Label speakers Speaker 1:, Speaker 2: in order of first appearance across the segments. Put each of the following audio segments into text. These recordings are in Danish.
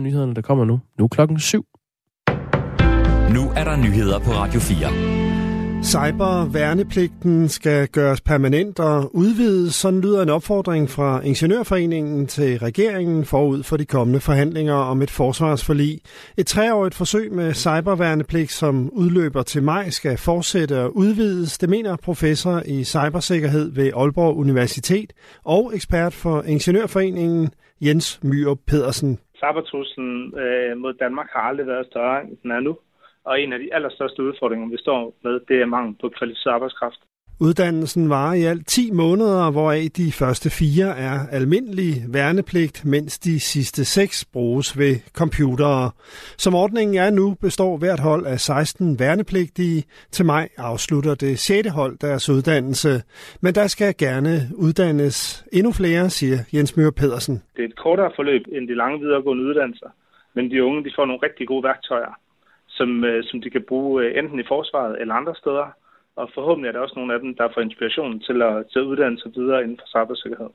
Speaker 1: Nyhederne, der kommer nu. Nu klokken 7.
Speaker 2: Nu er der nyheder på Radio 4.
Speaker 3: Cyberværnepligten skal gøres permanent og udvides. Sådan lyder en opfordring fra Ingeniørforeningen til regeringen forud for de kommende forhandlinger om et forsvarsforlig. Et treårigt forsøg med cyberværnepligt, som udløber til maj, skal fortsætte og udvides. Det mener professor i cybersikkerhed ved Aalborg Universitet og ekspert for Ingeniørforeningen Jens Myrup Pedersen.
Speaker 4: Cybertruslen øh, mod Danmark har aldrig været større, end den er nu. Og en af de allerstørste udfordringer, vi står med, det er mangel på kvalificeret arbejdskraft.
Speaker 3: Uddannelsen varer i alt 10 måneder, hvoraf de første fire er almindelig værnepligt, mens de sidste seks bruges ved computere. Som ordningen er nu, består hvert hold af 16 værnepligtige. Til maj afslutter det 6. hold deres uddannelse. Men der skal gerne uddannes endnu flere, siger Jens Møre Pedersen.
Speaker 4: Det er et kortere forløb end de lange videregående uddannelser, men de unge de får nogle rigtig gode værktøjer som, øh, som de kan bruge øh, enten i forsvaret eller andre steder. Og forhåbentlig er der også nogle af dem, der får inspiration til at, til at uddanne sig videre inden for cybersikkerhed.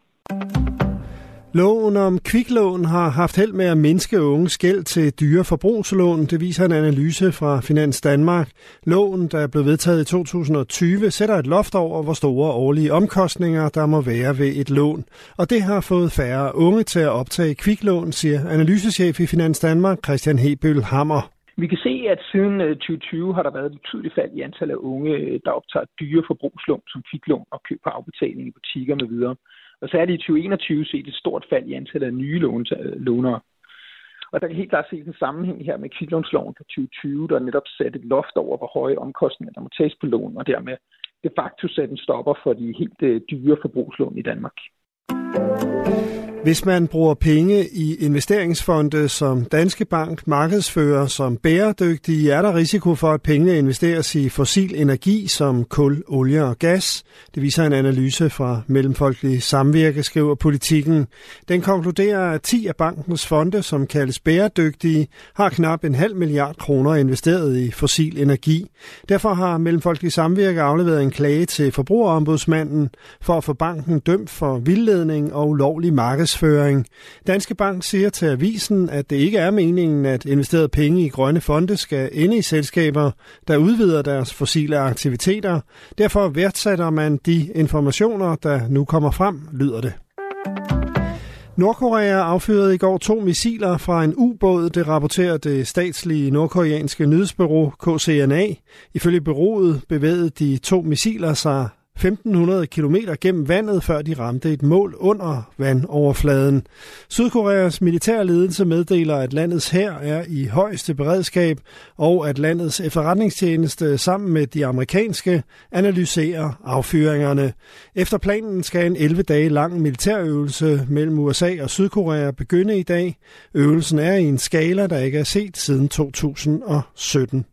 Speaker 3: Loven om kviklån har haft held med at mindske unge skæld til dyre forbrugslån. Det viser en analyse fra Finans Danmark. Loven, der blev vedtaget i 2020, sætter et loft over, hvor store årlige omkostninger der må være ved et lån. Og det har fået færre unge til at optage kviklån, siger analysechef i Finans Danmark, Christian Hebøl Hammer.
Speaker 5: Vi kan se, at siden øh, 2020 har der været et betydeligt fald i antallet af unge, øh, der optager dyre forbrugslån som kviklån og køb på afbetaling i butikker med videre. Og særligt i 2021 set et stort fald i antallet af nye øh, lånere. Og der kan helt klart ses en sammenhæng her med kviklånsloven fra 2020, der netop satte et loft over, hvor høje omkostninger der må tages på lån, og dermed de facto sætte en stopper for de helt dyre forbrugslån i Danmark.
Speaker 3: Hvis man bruger penge i investeringsfonde, som Danske Bank markedsfører som bæredygtige, er der risiko for, at pengene investeres i fossil energi som kul, olie og gas. Det viser en analyse fra Mellemfolkelig Samvirke, skriver politikken. Den konkluderer, at 10 af bankens fonde, som kaldes bæredygtige, har knap en halv milliard kroner investeret i fossil energi. Derfor har Mellemfolkelig Samvirke afleveret en klage til forbrugerombudsmanden for at få banken dømt for vildledning og ulovlig markedsføring markedsføring. Danske Bank siger til avisen, at det ikke er meningen, at investerede penge i grønne fonde skal ende i selskaber, der udvider deres fossile aktiviteter. Derfor værdsætter man de informationer, der nu kommer frem, lyder det. Nordkorea affyrede i går to missiler fra en ubåd, det rapporterer det statslige nordkoreanske nyhedsbyrå KCNA. Ifølge bureauet bevægede de to missiler sig 1500 km gennem vandet, før de ramte et mål under vandoverfladen. Sydkoreas militærledelse meddeler, at landets hær er i højeste beredskab, og at landets efterretningstjeneste sammen med de amerikanske analyserer affyringerne. Efter planen skal en 11 dage lang militærøvelse mellem USA og Sydkorea begynde i dag. Øvelsen er i en skala, der ikke er set siden 2017.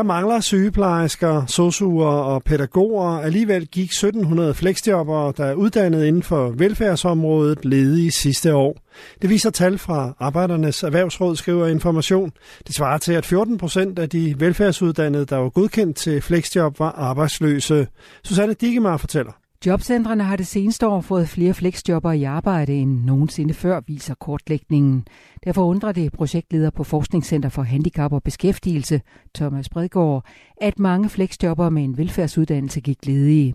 Speaker 3: Der mangler sygeplejersker, sosuer og pædagoger. Alligevel gik 1700 fleksjobber, der er uddannet inden for velfærdsområdet, ledige sidste år. Det viser tal fra Arbejdernes Erhvervsråd, skriver information. Det svarer til, at 14 procent af de velfærdsuddannede, der var godkendt til fleksjob, var arbejdsløse. Susanne Digemar fortæller.
Speaker 6: Jobcentrene har det seneste år fået flere fleksjobber i arbejde end nogensinde før, viser kortlægningen. Derfor undrer det projektleder på Forskningscenter for Handicap og Beskæftigelse, Thomas Bredgaard, at mange fleksjobber med en velfærdsuddannelse gik ledige.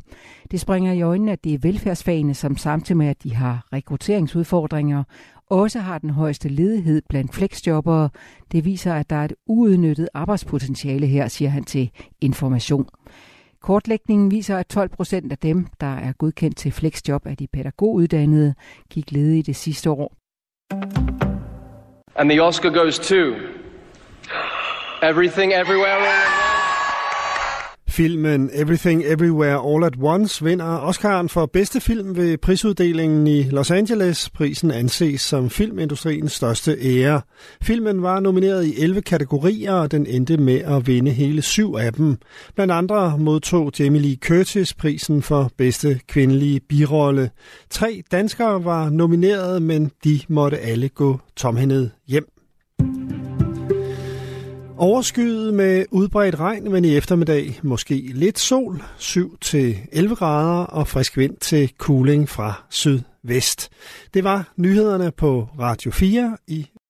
Speaker 6: Det springer i øjnene, at det er velfærdsfagene, som samtidig med, at de har rekrutteringsudfordringer, også har den højeste ledighed blandt fleksjobbere. Det viser, at der er et uudnyttet arbejdspotentiale her, siger han til Information. Kortlægningen viser, at 12 procent af dem, der er godkendt til flexjob af de pædagoguddannede, gik ledige det sidste år.
Speaker 7: And the Oscar goes to Everything Everywhere
Speaker 3: Filmen Everything Everywhere All at Once vinder Oscar'en for bedste film ved prisuddelingen i Los Angeles. Prisen anses som filmindustriens største ære. Filmen var nomineret i 11 kategorier, og den endte med at vinde hele syv af dem. Blandt andre modtog Jamie Lee Curtis prisen for bedste kvindelige birolle. Tre danskere var nomineret, men de måtte alle gå tomhændet hjem. Overskyet med udbredt regn, men i eftermiddag måske lidt sol, 7-11 grader og frisk vind til cooling fra sydvest. Det var nyhederne på Radio 4 i